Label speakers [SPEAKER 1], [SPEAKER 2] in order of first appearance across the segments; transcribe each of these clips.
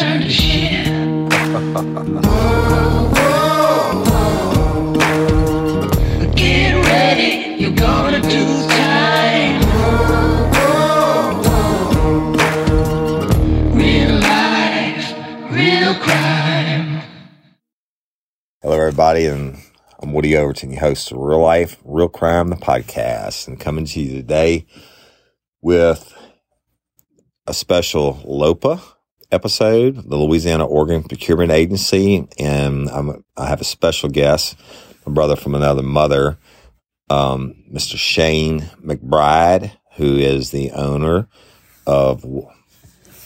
[SPEAKER 1] turned to shit. Get ready, you're gonna do time. Real life, real crime.
[SPEAKER 2] Hello, everybody, and I'm Woody Overton, your host of Real Life, Real Crime, the podcast, and coming to you today with a special LOPA episode, the Louisiana Organ Procurement Agency, and I'm, I have a special guest, my brother from another mother, um, Mr. Shane McBride, who is the owner of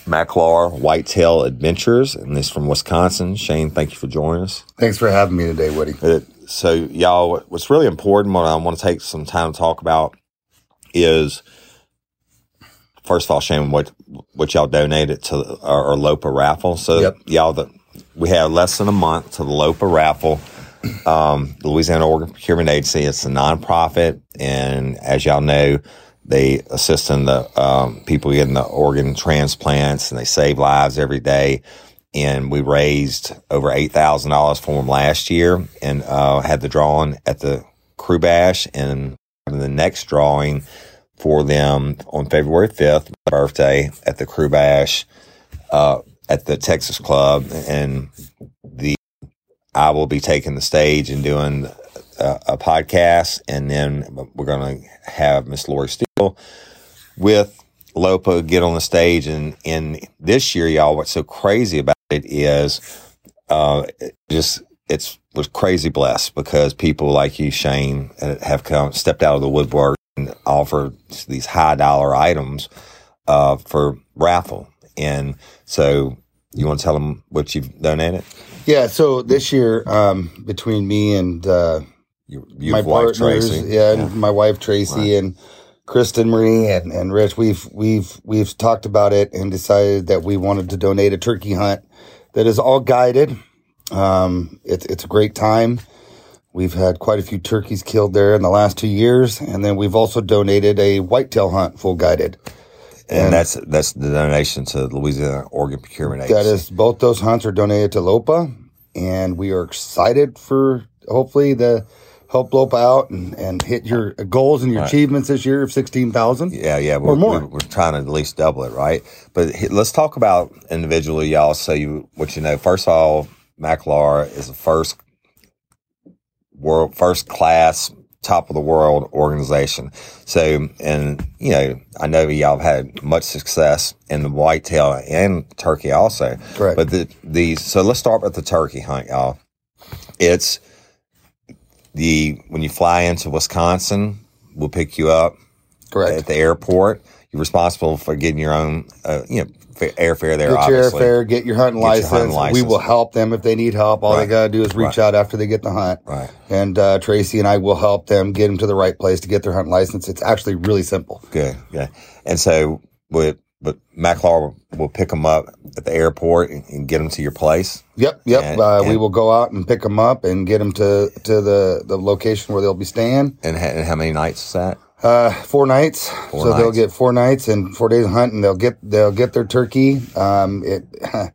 [SPEAKER 2] Maclar Whitetail Adventures, and this from Wisconsin. Shane, thank you for joining us.
[SPEAKER 3] Thanks for having me today, Woody.
[SPEAKER 2] Uh, so, y'all, what's really important, what I want to take some time to talk about is first of all, Shane, what what y'all donated to our, our LOPA raffle. So,
[SPEAKER 3] Yep.
[SPEAKER 2] y'all, the, we have less than a month to the LOPA raffle. Um, the Louisiana Organ Procurement Agency, it's a nonprofit, and as y'all know, they assist in the um, people getting the organ transplants, and they save lives every day and we raised over eight thousand dollars for them last year, and uh, had the drawing at the Krewe Bash, and the next drawing for them on February fifth, my birthday at the Krewe Bash uh, at the Texas Club, and the I will be taking the stage and doing a, a podcast, and then we're going to have Miss Lori Steele with Lopa get on the stage. And and this year, y'all, what's so crazy about it is uh it just it's was crazy blessed because people like you, Shane, uh, have come stepped out of the woodwork and offered these high dollar items uh for raffle. And so you want to tell them what you've donated?
[SPEAKER 3] Yeah, so this year, um, between me and uh,
[SPEAKER 2] Your,
[SPEAKER 3] my
[SPEAKER 2] wife
[SPEAKER 3] partners,
[SPEAKER 2] Tracy.
[SPEAKER 3] yeah, and my wife Tracy and Kristen Marie and, and Rich, we've we've we've talked about it and decided that we wanted to donate a turkey hunt that is all guided. Um, it's it's a great time. We've had quite a few turkeys killed there in the last two years, and then we've also donated a whitetail hunt full guided.
[SPEAKER 2] and, that's that's the donation to the Louisiana Organ Procurement Agency.
[SPEAKER 3] That is, both those hunts are donated to LOPA, and we are excited for hopefully the help LOPA out and, and hit your goals and your achievements this year of sixteen thousand.
[SPEAKER 2] Yeah, yeah, we're,
[SPEAKER 3] more.
[SPEAKER 2] We're, we're trying to at least double it, right? But let's talk about individually, y'all. So you, what you know, first of all, Maclar is the first world, first class, top of the world organization. So, and you know, I know y'all have had much success in the whitetail and turkey also.
[SPEAKER 3] Correct.
[SPEAKER 2] But the the so let's start with the turkey hunt, y'all. It's the when you fly into Wisconsin, we'll pick you up
[SPEAKER 3] Correct.
[SPEAKER 2] at the airport. You're responsible for getting your own, uh, you know, airfare there.
[SPEAKER 3] Get your
[SPEAKER 2] obviously.
[SPEAKER 3] airfare, get your hunting,
[SPEAKER 2] Get your
[SPEAKER 3] license.
[SPEAKER 2] hunting
[SPEAKER 3] We
[SPEAKER 2] license.
[SPEAKER 3] will help them if they need help. All
[SPEAKER 2] Right.
[SPEAKER 3] they gotta do is reach
[SPEAKER 2] Right.
[SPEAKER 3] out after they get the hunt.
[SPEAKER 2] Right.
[SPEAKER 3] And uh, Tracy and I will help them get them to the right place to get their hunting license. It's actually really simple.
[SPEAKER 2] Good. Yeah. And so, with but Maclar will pick them up at the airport and, and get them to your place.
[SPEAKER 3] Yep, yep.
[SPEAKER 2] And-
[SPEAKER 3] uh, we will go out and pick them up and get them to to the the location where they'll be staying.
[SPEAKER 2] And, ha- and how many nights is that?
[SPEAKER 3] Uh, four nights.
[SPEAKER 2] Four
[SPEAKER 3] so they'll get four nights and four days of hunt, and they'll get they'll get their turkey. Um, it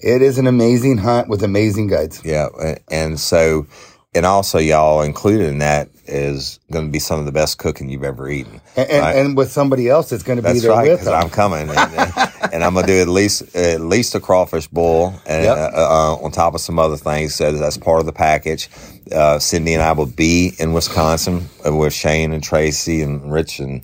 [SPEAKER 3] it is an amazing hunt with amazing guides.
[SPEAKER 2] Yeah. And so, and also, y'all included in that is going to be some of the best cooking you've ever eaten.
[SPEAKER 3] And, and,
[SPEAKER 2] Right.
[SPEAKER 3] and with somebody else that's going to be
[SPEAKER 2] That's
[SPEAKER 3] there
[SPEAKER 2] right,
[SPEAKER 3] with them.
[SPEAKER 2] I'm coming, and, and, I'm gonna do at least at least a crawfish boil, and
[SPEAKER 3] Yep.
[SPEAKER 2] uh, uh, on top of some other things. So that's part of the package. Uh, Cindy and I will be in Wisconsin with Shane and Tracy and Rich and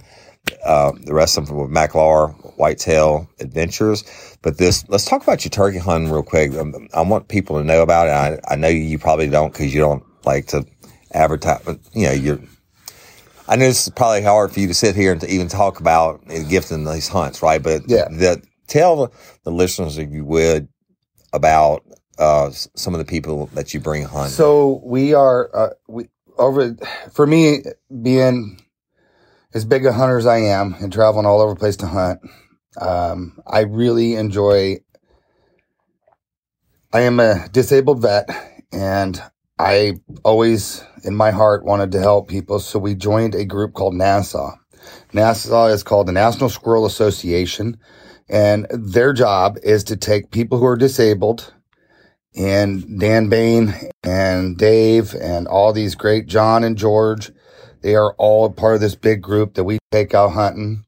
[SPEAKER 2] uh, the rest of them with Maclar Whitetail Adventures. But this, let's talk about your turkey hunting real quick. Um, I want people to know about it. I, I know you probably don't because you don't like to advertise. but, You know, you're. I know this is probably hard for you to sit here and to even talk about gifting these hunts, right? But
[SPEAKER 3] Yeah.
[SPEAKER 2] the, tell the listeners, if you would, about uh, some of the people that you bring hunting.
[SPEAKER 3] So we are uh, we over for me being as big a hunter as I am and traveling all over the place to hunt, um, I really enjoy. I am a disabled vet, and I always, in my heart, wanted to help people. So we joined a group called NASA. NASA is called the National Squirrel Association, and their job is to take people who are disabled and Dan Bain and Dave and all these great John and George. They are all part of this big group that we take out hunting.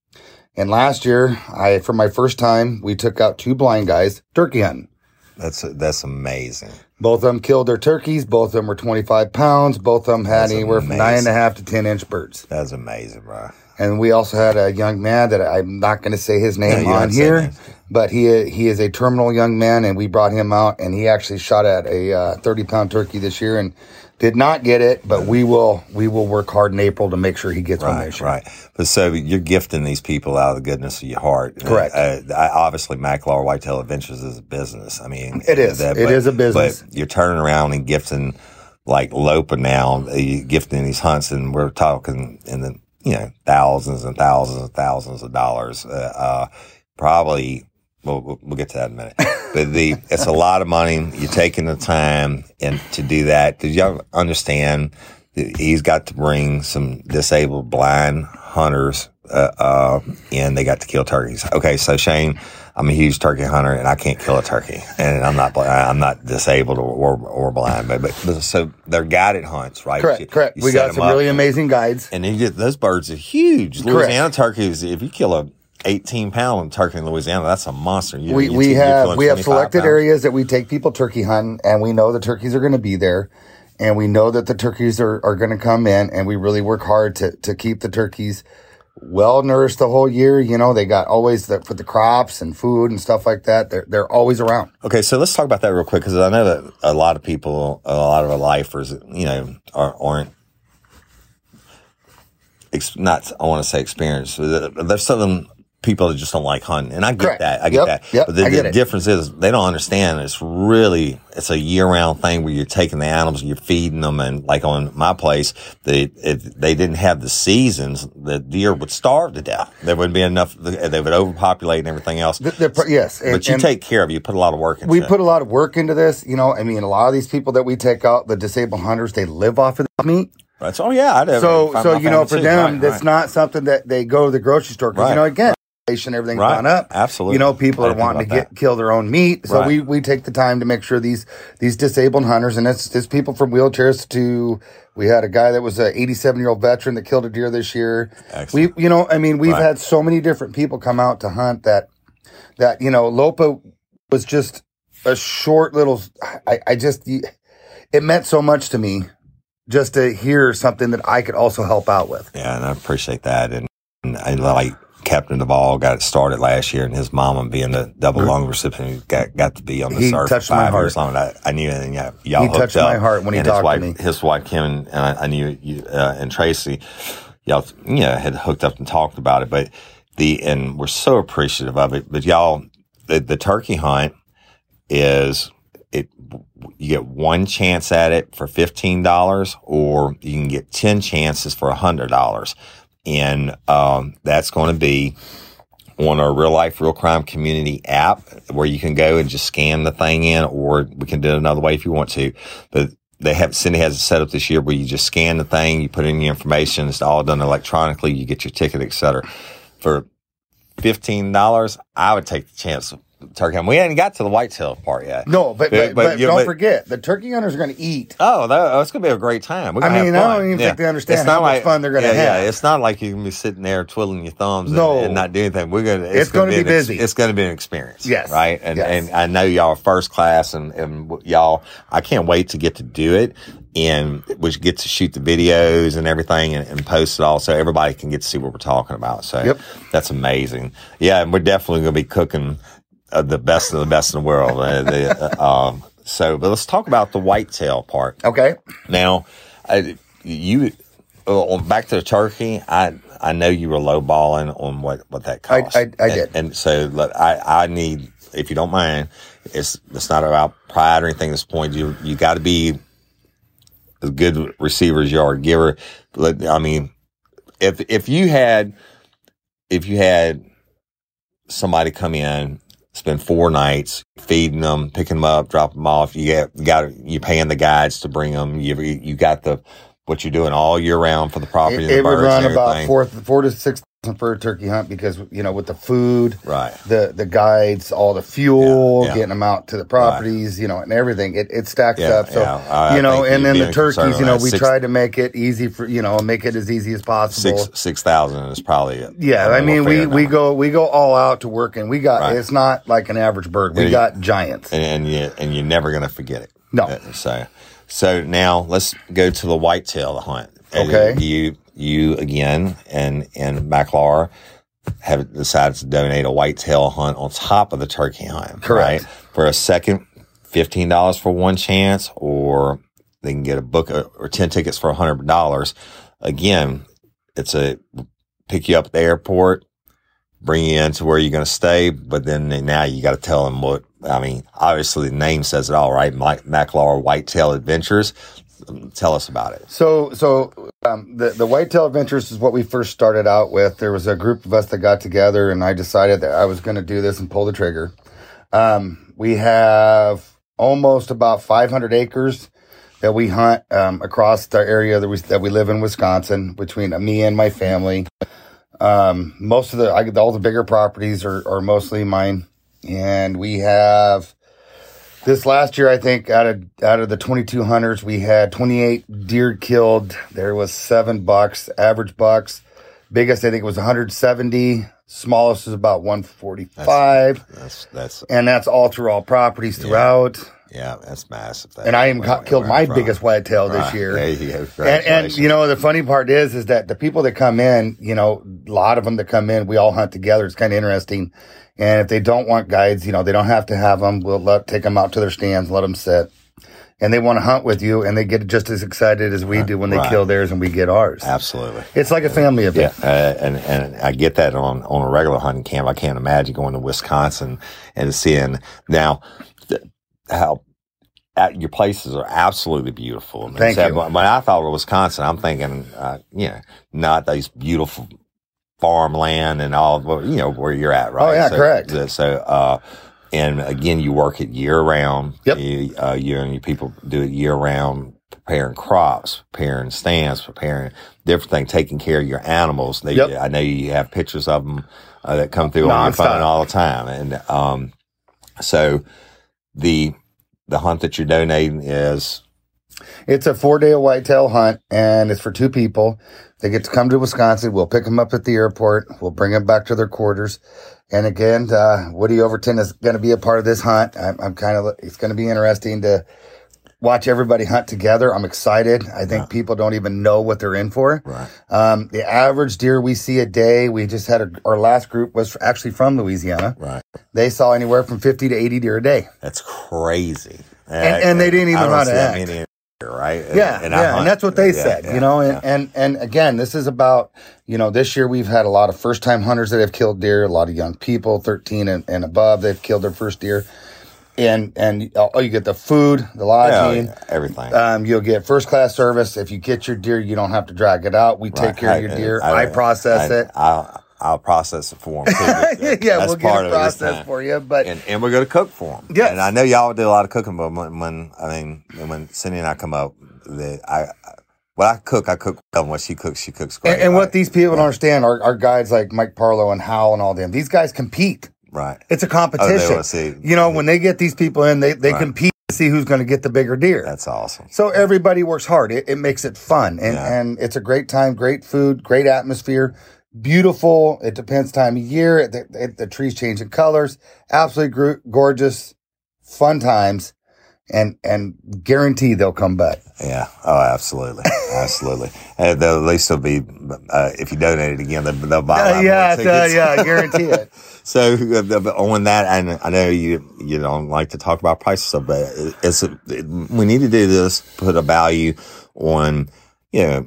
[SPEAKER 3] And last year, I, for my first time, we took out two blind guys turkey hunting.
[SPEAKER 2] That's that's amazing.
[SPEAKER 3] Both of them killed their turkeys. Both of them were 25 pounds. Both of them had
[SPEAKER 2] That's
[SPEAKER 3] anywhere from nine and a half to 10 inch birds.
[SPEAKER 2] That's amazing, bro.
[SPEAKER 3] And we also had a young man that I'm not going to say his name
[SPEAKER 2] don't
[SPEAKER 3] on here, but he he is a terminal young man, and we brought him out, and he actually shot at a uh, 30 pound turkey this year, and did not get it. But we will we will work hard in April to make sure he gets one
[SPEAKER 2] Right,
[SPEAKER 3] this
[SPEAKER 2] right. But so you're gifting these people out of the goodness of your heart.
[SPEAKER 3] Correct.
[SPEAKER 2] Uh, I, obviously, Maclar Whitetail Adventures is a business. I mean,
[SPEAKER 3] It is. It
[SPEAKER 2] is
[SPEAKER 3] is a business.
[SPEAKER 2] But you're turning around and gifting like Lopa now, uh, you gifting these hunts, and we're talking in the you know thousands and thousands and thousands of dollars. Uh, uh, probably. We'll, we'll we'll get to that in a minute. But the it's a lot of money. You're taking the time and to do that. Did y'all understand? that He's got to bring some disabled blind hunters, uh, uh, and they got to kill turkeys. Okay, so Shane, I'm a huge turkey hunter, and I can't kill a turkey, and I'm not, I'm not disabled or or, or blind, but, but so they're guided hunts, right?
[SPEAKER 3] Correct,
[SPEAKER 2] You-
[SPEAKER 3] correct.
[SPEAKER 2] you
[SPEAKER 3] we got some really amazing guides.
[SPEAKER 2] and you get those birds are huge.
[SPEAKER 3] Correct.
[SPEAKER 2] Louisiana turkeys, if you kill a 18 pound turkey in Louisiana, that's a monster. You,
[SPEAKER 3] we
[SPEAKER 2] you-
[SPEAKER 3] we have we have selected
[SPEAKER 2] pounds.
[SPEAKER 3] areas that we take people turkey hunting, and we know the turkeys are going to be there, and we know that the turkeys are, are going to come in, and we really work hard to to keep the turkeys well nourished the whole year. You know, they got always the, for the crops and food and stuff like that. They're they're always around.
[SPEAKER 2] Okay, so let's talk about that real quick because I know that a lot of people, a lot of our lifers, you know, are, aren't not. I want to say experienced. There's some people that just don't like hunting, and I get
[SPEAKER 3] Correct.
[SPEAKER 2] that. I get
[SPEAKER 3] Yep,
[SPEAKER 2] that.
[SPEAKER 3] yep,
[SPEAKER 2] but the, the difference is they don't understand. It's really it's a year round thing where you're taking the animals, and you're feeding them, and like on my place, they if they didn't have the seasons, the deer would starve to death. There wouldn't be enough. They would overpopulate and everything else.
[SPEAKER 3] The- the pr- yes, and-
[SPEAKER 2] but you take care of. it. You put a lot of work into
[SPEAKER 3] We
[SPEAKER 2] it.
[SPEAKER 3] put a lot of work into this. You know, I mean, a lot of these people that we take out, the disabled hunters, they live off of the meat.
[SPEAKER 2] Right. So, oh yeah, I.
[SPEAKER 3] So, so you know, for
[SPEAKER 2] too.
[SPEAKER 3] them,
[SPEAKER 2] Right,
[SPEAKER 3] that's
[SPEAKER 2] right.
[SPEAKER 3] not something that they go to the grocery store because
[SPEAKER 2] Right,
[SPEAKER 3] you know, again, everything's
[SPEAKER 2] Right,
[SPEAKER 3] gone up.
[SPEAKER 2] absolutely.
[SPEAKER 3] You know, people are wanting to get kill their own meat, so
[SPEAKER 2] Right.
[SPEAKER 3] we we take the time to make sure these these disabled hunters, and it's it's people from wheelchairs to. We had a guy that was a 87 year old veteran that killed a deer this year.
[SPEAKER 2] Excellent.
[SPEAKER 3] We, you know, I mean, we've
[SPEAKER 2] Right.
[SPEAKER 3] had so many different people come out to hunt that that you know, Lopa was just a short little. I, I just it meant so much to me just to hear something that I could also help out with.
[SPEAKER 2] Yeah, and I appreciate that. And, and I like Captain Duvalle got it started last year, and his mama being the double lung recipient got got to be on the
[SPEAKER 3] He touched my
[SPEAKER 2] years
[SPEAKER 3] heart.
[SPEAKER 2] long. I, I knew, and yeah, y'all
[SPEAKER 3] He
[SPEAKER 2] hooked
[SPEAKER 3] touched
[SPEAKER 2] up.
[SPEAKER 3] my heart when he
[SPEAKER 2] and
[SPEAKER 3] talked
[SPEAKER 2] his
[SPEAKER 3] to
[SPEAKER 2] wife,
[SPEAKER 3] me.
[SPEAKER 2] His wife Kim and I, I knew you uh, and Tracy, y'all, yeah, had hooked up and talked about it. But the and we're so appreciative of it. But y'all, the, the turkey hunt is it you get one chance at it for fifteen dollars, or you can get ten chances for hundred dollars, and um, that's going to be on our real life real crime community app where you can go and just scan the thing in, or we can do it another way if you want to, but. They have Cindy has it set up this year where you just scan the thing, you put in your information, it's all done electronically, you get your ticket, etc. For fifteen dollars, I would take the chance turkey. hunt. We hadn't got to the whitetail part yet.
[SPEAKER 3] No, but
[SPEAKER 2] But-
[SPEAKER 3] but,
[SPEAKER 2] but you-
[SPEAKER 3] don't forget the turkey hunters are going to eat.
[SPEAKER 2] Oh, that, oh, it's gonna be a great time.
[SPEAKER 3] I mean, I don't even think they understand
[SPEAKER 2] It's
[SPEAKER 3] how
[SPEAKER 2] not
[SPEAKER 3] much fun they're gonna
[SPEAKER 2] yeah,
[SPEAKER 3] have.
[SPEAKER 2] Yeah, it's not like you can be sitting there twiddling your thumbs and,
[SPEAKER 3] No.
[SPEAKER 2] and not do anything. We're gonna.
[SPEAKER 3] It's gonna be
[SPEAKER 2] an ex-
[SPEAKER 3] busy.
[SPEAKER 2] it's gonna be an experience.
[SPEAKER 3] Yes.
[SPEAKER 2] right. And
[SPEAKER 3] Yes.
[SPEAKER 2] and I know y'all are first class, and and y'all. I can't wait to get to do it. And we get to shoot the videos and everything and, and post it all so everybody can get to see what we're talking about. So
[SPEAKER 3] Yep.
[SPEAKER 2] that's amazing. Yeah, and we're definitely going to be cooking uh, the best of the best in the world. Uh, the, uh, um, so, but let's talk about the whitetail part.
[SPEAKER 3] Okay,
[SPEAKER 2] Now, I, you uh, back to the turkey. I I know you were lowballing on what what that
[SPEAKER 3] I-
[SPEAKER 2] cost.
[SPEAKER 3] I- I
[SPEAKER 2] And-
[SPEAKER 3] did.
[SPEAKER 2] and, so look, I I need if you don't mind. It's it's not about pride or anything. At this point, you you got to be as good receiver as you are a giver. Let- I mean, if if you had if you had somebody come in, spend four nights feeding them, picking them up, dropping them off, you got you got you paying the guides to bring them. You you got the what you're doing all year round for the property.
[SPEAKER 3] It,
[SPEAKER 2] the
[SPEAKER 3] it would run about four four to six for a turkey hunt because you know with the food,
[SPEAKER 2] Right.
[SPEAKER 3] the the guides, all the fuel,
[SPEAKER 2] Yeah, yeah.
[SPEAKER 3] getting them out to the properties, you know, and everything. It it stacks
[SPEAKER 2] Yeah,
[SPEAKER 3] up. So.
[SPEAKER 2] I-
[SPEAKER 3] you know, and then the turkeys, you know, we
[SPEAKER 2] Six-
[SPEAKER 3] tried to make it easy for you know, make it as easy as possible.
[SPEAKER 2] Six six thousand is probably it.
[SPEAKER 3] Yeah, I mean, we, we go we go all out to work, and we got
[SPEAKER 2] Right.
[SPEAKER 3] it's not like an average bird. We
[SPEAKER 2] Yeah.
[SPEAKER 3] got giants.
[SPEAKER 2] and, and you and you're never gonna forget it.
[SPEAKER 3] No.
[SPEAKER 2] Uh, So so now let's go to the whitetail hunt. And
[SPEAKER 3] Okay.
[SPEAKER 2] You you again and and Maclar have decided to donate a whitetail hunt on top of the turkey hunt.
[SPEAKER 3] Correct.
[SPEAKER 2] Right? For a second, fifteen dollars for one chance, or they can get a book uh, or ten tickets for hundred dollars. Again, it's a pick you up at the airport, bring you into where you're going to stay, but then now you got to tell them what. I mean, obviously the name says it all, right? Mike Maclar Whitetail Adventures. Tell us about it.
[SPEAKER 3] So, so um, the the Whitetail Adventures is what we first started out with. There was a group of us that got together, and I decided that I was going to do this and pull the trigger. Um, we have almost about 500 acres that we hunt um, across the area that we that we live in Wisconsin between me and my family. Um, most of the I, all the bigger properties are, are mostly mine, and we have this last year, I think out of out of the 22 hunters, we had 28 deer killed. There was seven bucks, average bucks. Biggest, I think, was 170. Smallest is about 145,
[SPEAKER 2] That's that's
[SPEAKER 3] and that's all through all properties throughout.
[SPEAKER 2] yeah, that's massive. That-
[SPEAKER 3] And I even got, killed my
[SPEAKER 2] from.
[SPEAKER 3] biggest whitetail this
[SPEAKER 2] ah,
[SPEAKER 3] year.
[SPEAKER 2] There you go.
[SPEAKER 3] And, and you know the funny part is is that the people that come in, you know, a lot of them that come in, we all hunt together. It's kind of interesting. And if they don't want guides, you know, they don't have to have them. We'll let take them out to their stands, let them sit, and they want to hunt with you, and they get just as excited as we do when they
[SPEAKER 2] Right.
[SPEAKER 3] kill theirs and we get ours.
[SPEAKER 2] Absolutely.
[SPEAKER 3] It's like a family
[SPEAKER 2] Yeah,
[SPEAKER 3] event.
[SPEAKER 2] uh, and and I get that on on a regular hunting camp. I can't imagine going to Wisconsin and seeing now th- how uh, your places are absolutely beautiful. I mean,
[SPEAKER 3] Thank
[SPEAKER 2] so
[SPEAKER 3] you.
[SPEAKER 2] When I thought of Wisconsin, I'm thinking, uh, you know, not these beautiful farmland and all, well, you know, where you're at, right?
[SPEAKER 3] Oh, yeah,
[SPEAKER 2] so,
[SPEAKER 3] correct.
[SPEAKER 2] So, uh, and again, you work it year round.
[SPEAKER 3] Yep.
[SPEAKER 2] You, uh, you and your people do it year round, preparing crops, preparing stands, preparing different things, taking care of your animals. They,
[SPEAKER 3] Yep.
[SPEAKER 2] I know you have pictures of them uh, that come through on your phone all the time. And, um, so the, the hunt that you're donating is
[SPEAKER 3] It's a four day whitetail hunt, and it's for two people. They get to come to Wisconsin. We'll pick them up at the airport. We'll bring them back to their quarters. And again, uh, Woody Overton is going to be a part of this hunt. I'm, I'm kind of, it's going to be interesting to watch everybody hunt together. I'm excited. I think people don't even know what they're in for.
[SPEAKER 2] Right.
[SPEAKER 3] Um, the average deer we see a day, we just had a, our last group was actually from Louisiana.
[SPEAKER 2] right.
[SPEAKER 3] They saw anywhere from 50 to 80 deer a day.
[SPEAKER 2] That's crazy.
[SPEAKER 3] And- and they didn't even
[SPEAKER 2] I don't
[SPEAKER 3] know how to act.
[SPEAKER 2] many in here, right? And-
[SPEAKER 3] Yeah,
[SPEAKER 2] and
[SPEAKER 3] yeah, and that's what they
[SPEAKER 2] yeah,
[SPEAKER 3] said,
[SPEAKER 2] yeah,
[SPEAKER 3] you know. And, and and again, this is about you know this year we've had a lot of first time hunters that have killed deer, a lot of young people, thirteen and, and above, they've killed their first deer, and and oh, you get the food, the lodging.
[SPEAKER 2] everything.
[SPEAKER 3] Um, you'll get first class service. If you get your deer, you don't have to drag it out. We take
[SPEAKER 2] Right.
[SPEAKER 3] care of your deer.
[SPEAKER 2] I-
[SPEAKER 3] I, process
[SPEAKER 2] I-
[SPEAKER 3] it.
[SPEAKER 2] I'll, I'll process it for them.
[SPEAKER 3] Yeah,
[SPEAKER 2] That's
[SPEAKER 3] we'll get it processed for you. But
[SPEAKER 2] and, and we're going to cook for them.
[SPEAKER 3] Yeah,
[SPEAKER 2] And I know y'all do a lot of cooking, but when, when I mean, when Cindy and I come up, the, I, I when I cook, I cook well. When she cooks, she cooks great.
[SPEAKER 3] and, and what these people don't understand are, are guys like Mike Parlow and Howell and all them. These guys compete.
[SPEAKER 2] right?
[SPEAKER 3] It's a
[SPEAKER 2] Oh,
[SPEAKER 3] competition.
[SPEAKER 2] see-
[SPEAKER 3] you know, when they get these people in, they, they
[SPEAKER 2] Right.
[SPEAKER 3] compete to see who's going to get the bigger deer.
[SPEAKER 2] That's awesome.
[SPEAKER 3] so everybody works hard. It, it makes it fun, and
[SPEAKER 2] Yeah.
[SPEAKER 3] and it's a great time, great food, great atmosphere, beautiful. It depends time of year. The, trees changing colors, absolutely gr- gorgeous, fun times, and and guarantee they'll come back.
[SPEAKER 2] Yeah. Oh, absolutely, absolutely. And they'll, at least they'll be uh, if you donate it again, they'll, they'll buy. a
[SPEAKER 3] Uh, yeah, uh, yeah, guarantee it.
[SPEAKER 2] So uh, on that, and I know you you don't like to talk about prices, but it's we need to do this. Put a value on you know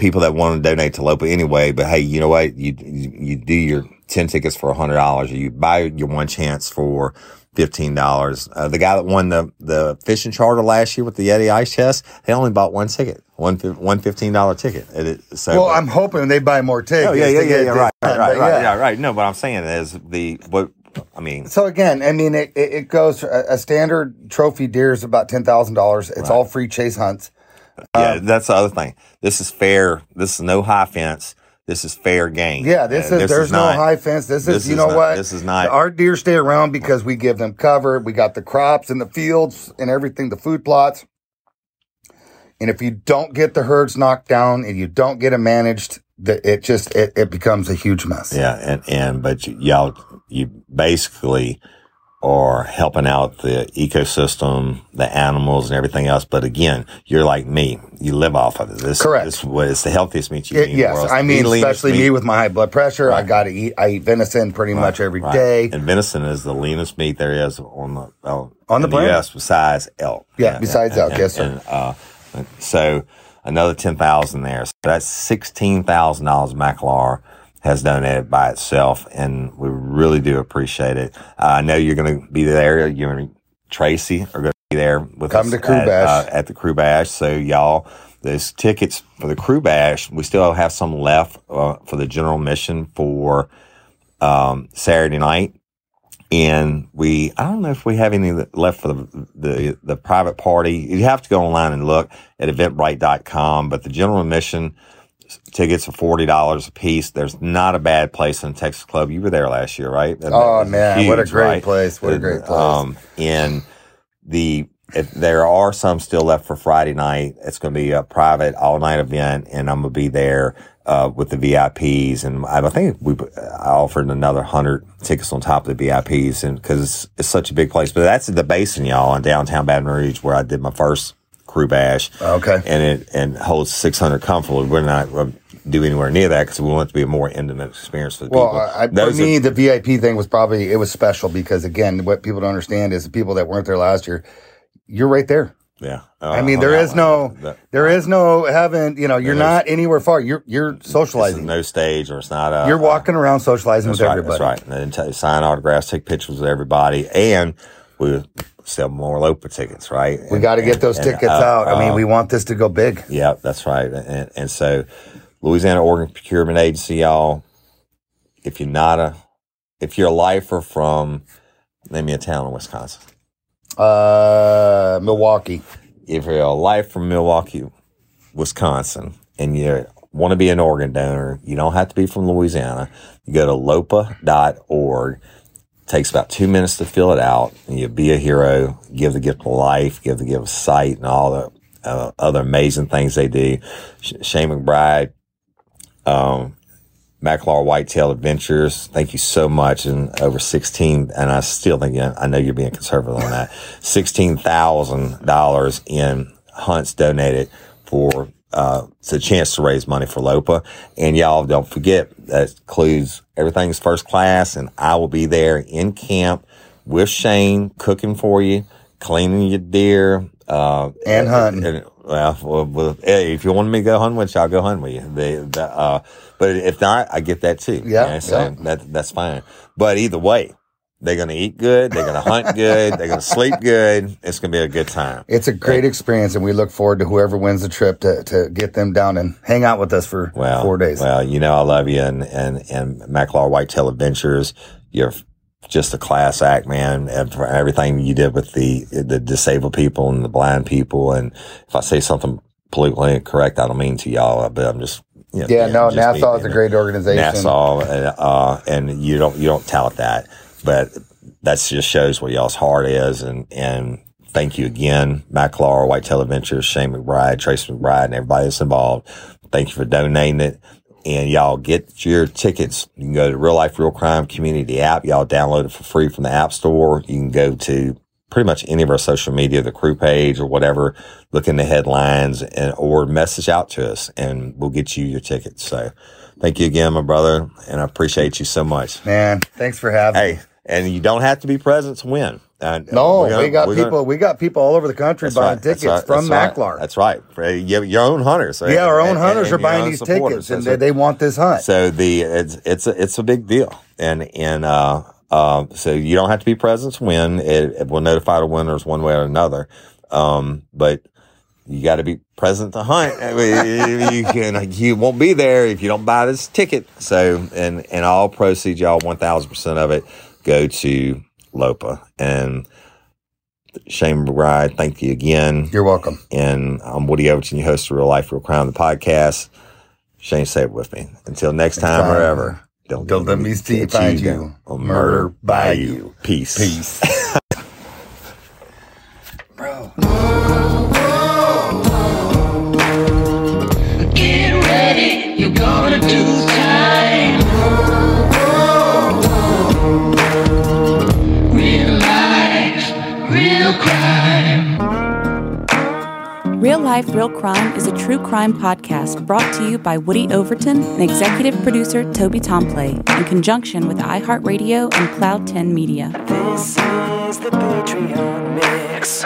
[SPEAKER 2] people that want to donate to Lopa anyway. But hey, you know what? You you, you do your ten tickets for a hundred dollars, or you buy your one chance for fifteen dollars. Uh, the guy that won the the fishing charter last year with the Yeti ice chest, they only bought one ticket, one one fifteen dollar ticket. It, so,
[SPEAKER 3] Well, I'm hoping they buy more tickets.
[SPEAKER 2] oh yeah, yeah, yeah, yeah, right, right, right,
[SPEAKER 3] but
[SPEAKER 2] right,
[SPEAKER 3] yeah.
[SPEAKER 2] yeah, right. No, but I'm saying is the what I mean.
[SPEAKER 3] So again, I mean, it, it, goes a, a standard trophy deer is about ten thousand dollars. It's all free chase hunts.
[SPEAKER 2] Yeah,
[SPEAKER 3] Um,
[SPEAKER 2] that's the other thing. This is fair. This is no high fence. This is fair game.
[SPEAKER 3] Yeah, this
[SPEAKER 2] Uh,
[SPEAKER 3] is there's no
[SPEAKER 2] not-
[SPEAKER 3] high fence. This,
[SPEAKER 2] this
[SPEAKER 3] is you
[SPEAKER 2] is
[SPEAKER 3] know
[SPEAKER 2] not-
[SPEAKER 3] what?
[SPEAKER 2] this is not-
[SPEAKER 3] Our deer stay around because we give them cover. We got the crops and the fields and everything, the food plots. And if you don't get the herds knocked down and you don't get them managed, the, it just it, it becomes a huge mess.
[SPEAKER 2] Yeah, and and but y- y'all, you basically are helping out the ecosystem, the animals, and everything else. But again, you're like me. You live off of it. This,
[SPEAKER 3] Correct.
[SPEAKER 2] This is what it's the healthiest meat you
[SPEAKER 3] It-
[SPEAKER 2] can eat.
[SPEAKER 3] yes. I mean, especially me with my high blood pressure. I got to eat. I eat venison pretty much every
[SPEAKER 2] Right.
[SPEAKER 3] day.
[SPEAKER 2] And venison is the leanest meat there is on the well,
[SPEAKER 3] On the
[SPEAKER 2] the
[SPEAKER 3] planet.
[SPEAKER 2] U.S. besides elk.
[SPEAKER 3] Yeah, besides elk,
[SPEAKER 2] and-
[SPEAKER 3] yes, sir.
[SPEAKER 2] And, uh, so another ten thousand there. So that's sixteen thousand dollars. Maclar has donated by itself, and we really do appreciate it. Uh, I know you're going to be there. You and Tracy are going to be there with
[SPEAKER 3] Come
[SPEAKER 2] us
[SPEAKER 3] to Crew
[SPEAKER 2] at,
[SPEAKER 3] Bash.
[SPEAKER 2] uh, at the Krewe Bash. So y'all, those tickets for the Krewe Bash, we still have some left uh, for the general mission for um, Saturday night. And we, I don't know if we have any left for the, the, the private party. You have to go online and look at eventbrite.com, but the general admission tickets are $40 a piece. There's not a bad place in Texas Club. You were there last year, right? That-
[SPEAKER 3] Oh,
[SPEAKER 2] that
[SPEAKER 3] man, what a great
[SPEAKER 2] right?
[SPEAKER 3] place. What a great place.
[SPEAKER 2] Um, and the, if there are some still left for Friday night, it's going to be a private all night event and I'm going to be there, uh, with the VIPs. And I think we, I offered another hundred tickets on top of the VIPs and cause it's, it's such a big place, but that's at the basin, y'all, in downtown Baton Rouge where I did my first krewe bash.
[SPEAKER 3] Okay.
[SPEAKER 2] And it, and holds 600 comfortably. We're not do anywhere near that because we want it to be a more intimate experience for the
[SPEAKER 3] Well,
[SPEAKER 2] people.
[SPEAKER 3] I, for
[SPEAKER 2] Those are-
[SPEAKER 3] me, the VIP thing was probably it was special because again, what people don't understand is the people that weren't there last year, you're right there.
[SPEAKER 2] yeah.
[SPEAKER 3] I mean, oh, there is no, there is no having, you know, you're not anywhere far. You're you're socializing.
[SPEAKER 2] no stage or it's not a.
[SPEAKER 3] You're walking around socializing with
[SPEAKER 2] right.
[SPEAKER 3] everybody.
[SPEAKER 2] That's right. And then t- sign autographs, take pictures with everybody, and we sell more Lopa tickets, right?
[SPEAKER 3] We got to get those tickets
[SPEAKER 2] uh,
[SPEAKER 3] out. I mean, we want this to go big.
[SPEAKER 2] Yeah, that's right. And, and so, Louisiana Organ Procurement Agency, y'all. If you're not a, if you're a lifer from, name me a town in Wisconsin.
[SPEAKER 3] Uh, Milwaukee.
[SPEAKER 2] if you're a life from Milwaukee, Wisconsin, and you want to be an organ donor, you don't have to be from Louisiana. You go to lopa.org. Takes about two minutes to fill it out, and you be a hero. Give the gift of life, give the gift of sight, and all the uh, other amazing things they do. Sh- Shane McBride, um, Maclar Whitetail Adventures. Thank you so much. And over 16, and I still think, I know you're being conservative on that, $16,000 in hunts donated for, uh, it's a chance to raise money for LOPA. And y'all don't forget that includes everything's first class and I will be there in camp with Shane cooking for you, cleaning your deer, uh,
[SPEAKER 3] And hunting.
[SPEAKER 2] and, well, well, well, hey, if you want me to go hunting with you, I'll go hunting with you. The, the, uh, but if not, I get that too.
[SPEAKER 3] Yeah,
[SPEAKER 2] so
[SPEAKER 3] yeah.
[SPEAKER 2] that that's fine. But either way, they're gonna eat good. They're gonna hunt good. They're gonna sleep good. It's gonna be a good time.
[SPEAKER 3] It's a great experience, and we look forward to whoever wins the trip to, to get them down and hang out with us for
[SPEAKER 2] Well,
[SPEAKER 3] four days.
[SPEAKER 2] Well, you know I love you, and and and Maclar Whitetail Adventures. You're just a class act, man. And for everything you did with the the disabled people and the blind people. And if I say something politically incorrect, I don't mean to y'all, but I'm just you know,
[SPEAKER 3] yeah, no,
[SPEAKER 2] just
[SPEAKER 3] Nassau is a great organization.
[SPEAKER 2] Nassau, uh, and you don't you don't tout that, but that just shows what y'all's heart is, and and thank you again, Maclar, Whitetail Adventures, Shane McBride, Tracy McBride, and everybody that's involved. Thank you for donating it. And y'all get your tickets. You can go to Real Life Real Crime Community app. Y'all download it for free from the App Store. You can go to pretty much any of our social media, the crew page or whatever, look in the headlines and or message out to us and we'll get you your tickets. So thank you again, my brother, and I appreciate you so much.
[SPEAKER 3] Man, thanks for having me.
[SPEAKER 2] And you don't have to be present to win. Uh,
[SPEAKER 3] No,
[SPEAKER 2] gonna-
[SPEAKER 3] we got people.
[SPEAKER 2] gonna-
[SPEAKER 3] we got people all over the country buying
[SPEAKER 2] right, that's
[SPEAKER 3] tickets
[SPEAKER 2] right,
[SPEAKER 3] from
[SPEAKER 2] that's
[SPEAKER 3] Maclar.
[SPEAKER 2] Right, that's right. Your, own hunters.
[SPEAKER 3] yeah, our own
[SPEAKER 2] And-
[SPEAKER 3] hunters
[SPEAKER 2] and
[SPEAKER 3] are buying these tickets, and they, they want this hunt.
[SPEAKER 2] So the it's it's a, it's a big deal, and and uh, Um, so you don't have to be present to win. It, it will notify the winners one way or another. Um, but you got to be present to hunt. I mean, you can, you won't be there if you don't buy this ticket. So, and, and all proceeds, y'all, 1000% of it go to LOPA. And Shane McBride, thank you again.
[SPEAKER 3] You're welcome.
[SPEAKER 2] And I'm Woody Overton, your host of Real Life, Real Crime, the podcast. Shane, say it with me. Until next time,
[SPEAKER 3] time.
[SPEAKER 2] or ever. Don't,
[SPEAKER 3] Don't let me see find you.
[SPEAKER 2] down on
[SPEAKER 3] Murder
[SPEAKER 2] murder
[SPEAKER 3] by
[SPEAKER 2] by
[SPEAKER 3] you.
[SPEAKER 2] you. Peace.
[SPEAKER 3] Peace.
[SPEAKER 1] Get ready, you're gonna do
[SPEAKER 4] Life, Real Crime is a true crime podcast brought to you by Woody Overton and executive producer Toby Tomplay in conjunction with iHeartRadio and Cloud 10 Media.
[SPEAKER 5] This is the Patreon Mix.